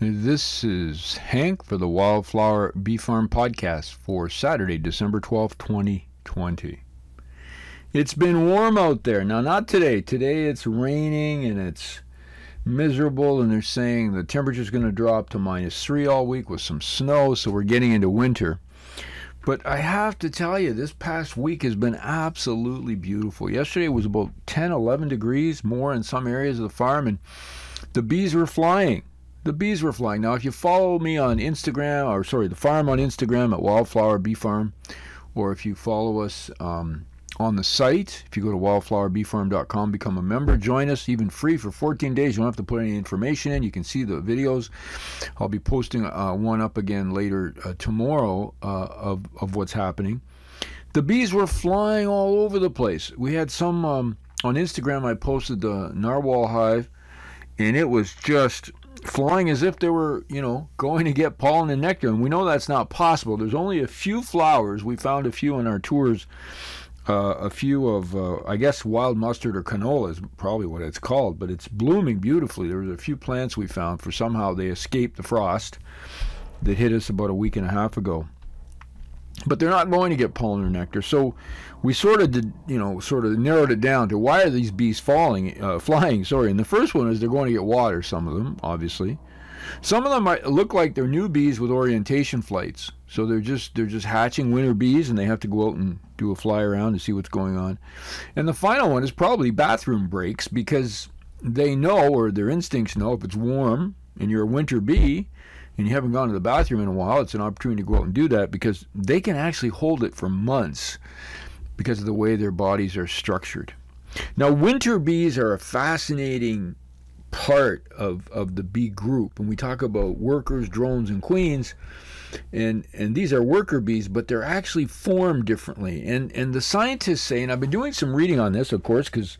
This is Hank for the Wildflower Bee Farm podcast for Saturday, December 12th, 2020. It's been warm out there. Now, not today. Today it's raining and it's miserable, and they're saying the temperature's going to drop to minus three all week with some snow, so we're getting into winter. But I have to tell you, this past week has been absolutely beautiful. Yesterday it was about 10, 11 degrees more in some areas of the farm, and the bees were flying the bees were flying. Now, if you follow me on Instagram, or sorry, the farm on Instagram at Wildflower Bee Farm, or if you follow us um, on the site, if you go to wildflowerbeefarm.com, become a member, join us even free for 14 days. You don't have to put any information in. You can see the videos. I'll be posting uh, one up again later uh, tomorrow uh, of, of what's happening. The bees were flying all over the place. We had some um, on Instagram. I posted the narwhal hive, and it was just flying as if they were, you know, going to get pollen and nectar. And we know that's not possible. There's only a few flowers. We found a few on our tours. Uh, a few of, uh, I guess, wild mustard or canola is probably what it's called, but it's blooming beautifully. There was a few plants we found for somehow they escaped the frost that hit us about a week and a half ago but they're not going to get pollen or nectar. So we sort of did, you know, sort of narrowed it down to why are these bees falling, uh, flying? Sorry. And the first one is they're going to get water. Some of them, obviously. Some of them might look like they're new bees with orientation flights. So they're just they're just hatching winter bees, and they have to go out and do a fly around to see what's going on. And the final one is probably bathroom breaks because they know or their instincts know if it's warm and you're a winter bee and you haven't gone to the bathroom in a while, it's an opportunity to go out and do that because they can actually hold it for months because of the way their bodies are structured. Now, winter bees are a fascinating part of, of the bee group. When we talk about workers, drones, and queens, and and these are worker bees, but they're actually formed differently. And and the scientists say, and I've been doing some reading on this, of course, because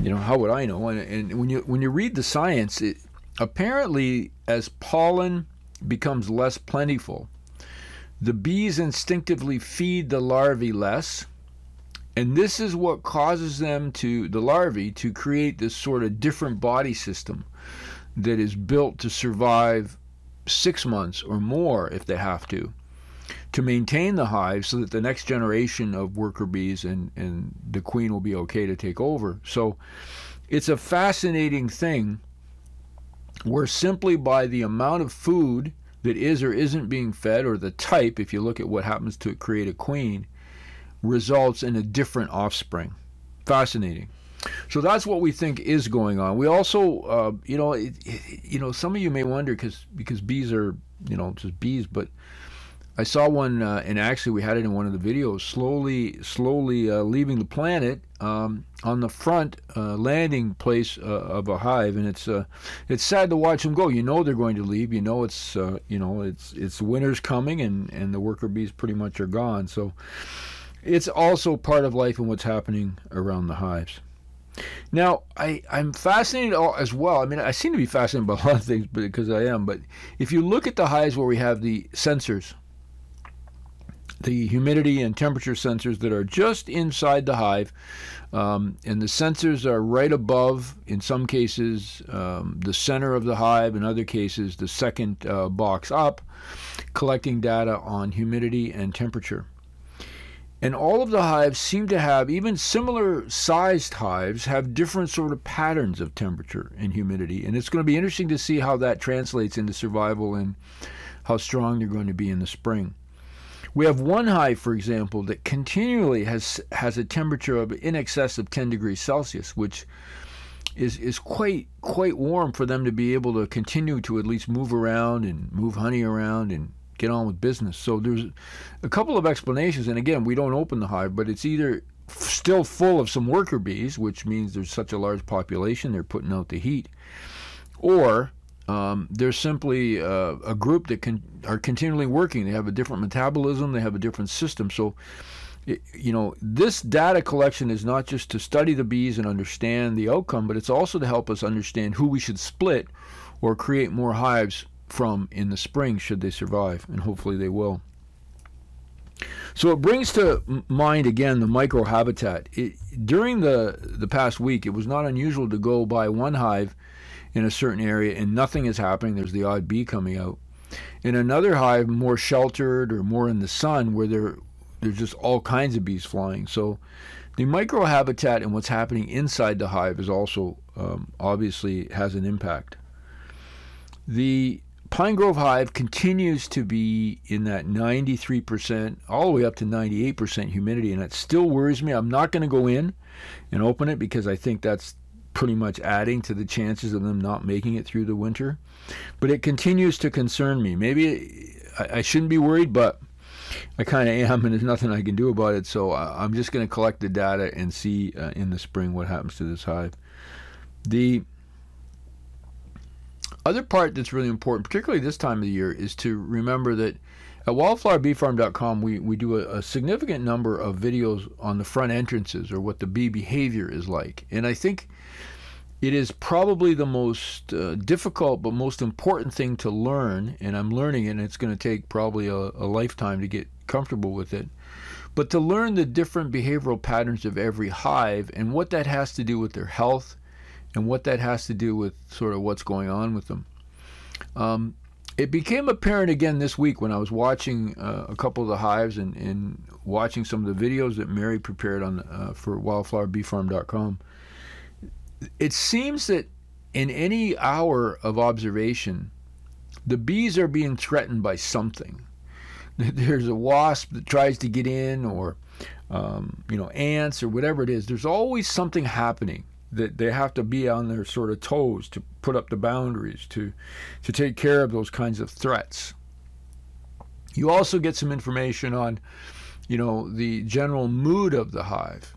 you know how would I know? And, and when you when you read the science, it, apparently as pollen becomes less plentiful. The bees instinctively feed the larvae less, and this is what causes them to, the larvae, to create this sort of different body system that is built to survive six months or more if they have to, to maintain the hive so that the next generation of worker bees and, and the queen will be okay to take over. So it's a fascinating thing where simply by the amount of food that is or isn't being fed, or the type, if you look at what happens to create a queen, results in a different offspring. Fascinating. So that's what we think is going on. We also, uh, you know, it, it, you know, some of you may wonder because because bees are, you know, just bees, but I saw one, uh, and actually we had it in one of the videos, slowly, slowly uh, leaving the planet um, on the front uh, landing place uh, of a hive, and it's uh, it's sad to watch them go. You know they're going to leave. You know it's uh, you know it's it's winter's coming, and and the worker bees pretty much are gone. So it's also part of life and what's happening around the hives. Now, I, I'm fascinated as well. I mean, I seem to be fascinated by a lot of things because I am. But if you look at the hives where we have the sensors, the humidity and temperature sensors that are just inside the hive. Um, and the sensors are right above, in some cases, um, the center of the hive, in other cases, the second uh, box up, collecting data on humidity and temperature. And all of the hives seem to have, even similar sized hives, have different sort of patterns of temperature and humidity. And it's going to be interesting to see how that translates into survival and how strong they're going to be in the spring. We have one hive, for example, that continually has has a temperature of in excess of 10 degrees Celsius, which is is quite quite warm for them to be able to continue to at least move around and move honey around and get on with business. So there's a couple of explanations, and again, we don't open the hive, but it's either still full of some worker bees, which means there's such a large population they're putting out the heat, or um, they're simply uh, a group that can, are continually working. They have a different metabolism. They have a different system. So, you know, this data collection is not just to study the bees and understand the outcome, but it's also to help us understand who we should split or create more hives from in the spring should they survive, and hopefully they will. So it brings to mind again the microhabitat. It, during the the past week, it was not unusual to go by one hive in a certain area and nothing is happening. There's the odd bee coming out. In another hive, more sheltered or more in the sun, where there there's just all kinds of bees flying. So the microhabitat and what's happening inside the hive is also um, obviously has an impact. The Pine Grove Hive continues to be in that 93%, all the way up to 98% humidity, and that still worries me. I'm not going to go in and open it because I think that's pretty much adding to the chances of them not making it through the winter. But it continues to concern me. Maybe I, I shouldn't be worried, but I kind of am, and there's nothing I can do about it. So I, am just going to collect the data and see uh, in the spring what happens to this hive. The other part that's really important, particularly this time of the year, is to remember that at wildflowerbeefarm.com we, we do a, a, significant number of videos on the front entrances or what the bee behavior is like. And I think it is probably the most uh, difficult but most important thing to learn, and I'm learning it, and it's going to take probably a, a lifetime to get comfortable with it. But to learn the different behavioral patterns of every hive and what that has to do with their health and what that has to do with sort of what's going on with them. Um, it became apparent again this week when I was watching uh, a couple of the hives and, and, watching some of the videos that Mary prepared on uh, for wildflowerbeefarm.com. It seems that in any hour of observation, the bees are being threatened by something. There's a wasp that tries to get in, or um, you know, ants, or whatever it is. There's always something happening that they have to be on their sort of toes to put up the boundaries to to take care of those kinds of threats. You also get some information on, you know, the general mood of the hive.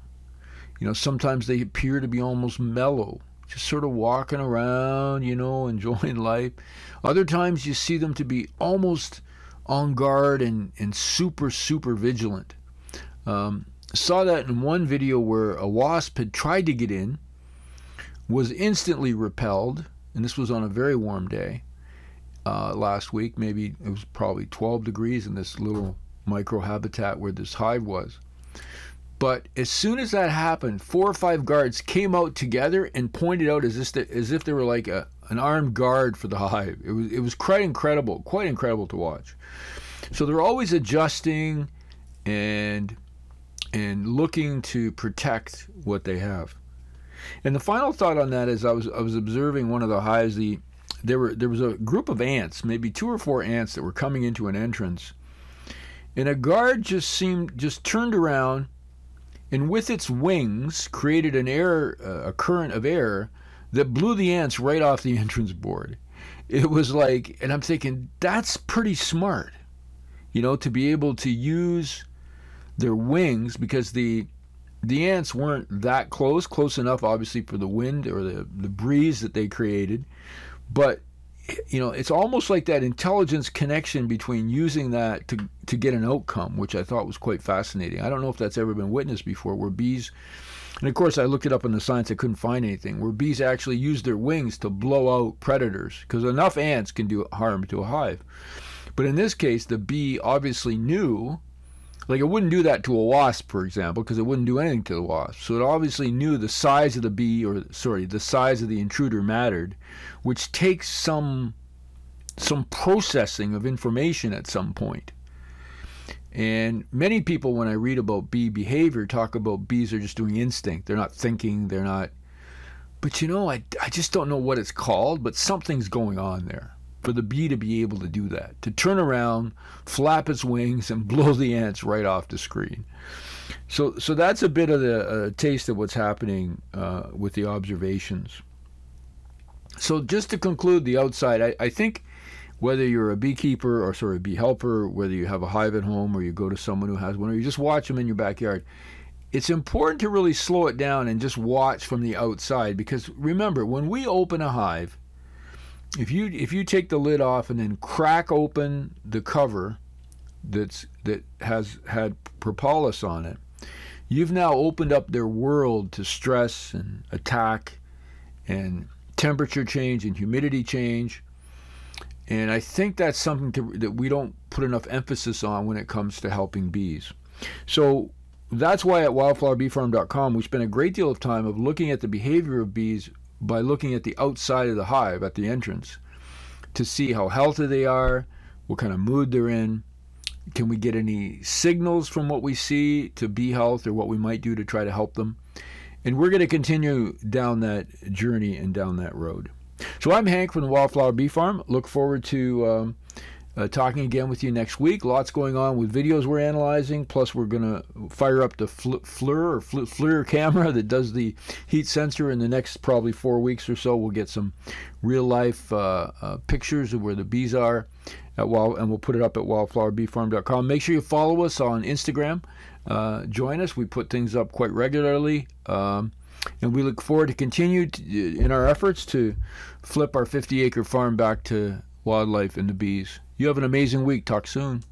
You know, sometimes they appear to be almost mellow, just sort of walking around, you know, enjoying life. Other times you see them to be almost on guard and, and super, super vigilant. Um, saw that in one video where a wasp had tried to get in was instantly repelled, and this was on a very warm day uh, last week. Maybe it was probably 12 degrees in this little micro habitat where this hive was. But as soon as that happened, four or five guards came out together and pointed out as if they, as if they were like a, an armed guard for the hive. It was it was quite incredible, quite incredible to watch. So they're always adjusting and and looking to protect what they have. And the final thought on that is I was I was observing one of the hives. The there were there was a group of ants, maybe two or four ants that were coming into an entrance, and a guard just seemed just turned around, and with its wings created an air uh, a current of air that blew the ants right off the entrance board. It was like, and I'm thinking that's pretty smart, you know, to be able to use their wings because the the ants weren't that close, close enough, obviously, for the wind or the, the breeze that they created. But, you know, it's almost like that intelligence connection between using that to, to get an outcome, which I thought was quite fascinating. I don't know if that's ever been witnessed before, where bees, and of course, I looked it up in the science, I couldn't find anything, where bees actually use their wings to blow out predators, because enough ants can do harm to a hive. But in this case, the bee obviously knew like it wouldn't do that to a wasp, for example, because it wouldn't do anything to the wasp. So it obviously knew the size of the bee, or sorry, the size of the intruder mattered, which takes some some processing of information at some point. And many people, when I read about bee behavior, talk about bees are just doing instinct. They're not thinking. They're not. But you know, I, I just don't know what it's called, but something's going on there for the bee to be able to do that, to turn around, flap its wings, and blow the ants right off the screen. So, so that's a bit of the uh, taste of what's happening uh, with the observations. So, just to conclude the outside, I, I think whether you're a beekeeper or sort of bee helper, whether you have a hive at home or you go to someone who has one, or you just watch them in your backyard, it's important to really slow it down and just watch from the outside because remember, when we open a hive, if you if you take the lid off and then crack open the cover that's that has had propolis on it, you've now opened up their world to stress and attack and temperature change and humidity change. And I think that's something to, that we don't put enough emphasis on when it comes to helping bees. So that's why at wildflowerbeefarm.com we spend a great deal of time of looking at the behavior of bees by looking at the outside of the hive at the entrance to see how healthy they are, what kind of mood they're in. Can we get any signals from what we see to bee health or what we might do to try to help them? And we're going to continue down that journey and down that road. So I'm Hank from the Wildflower Bee Farm. Look forward to um, uh, talking again with you next week. Lots going on with videos we're analyzing. Plus, we're going to fire up the FLIR or FLIR camera that does the heat sensor in the next probably four weeks or so. We'll get some real life uh, uh, pictures of where the bees are at Wild, and we'll put it up at wildflowerbeefarm.com. Make sure you follow us on Instagram. Uh, join us. We put things up quite regularly. Um, and we look forward to continue to, in our efforts to flip our 50 acre farm back to wildlife and the bees. You have an amazing week. Talk soon.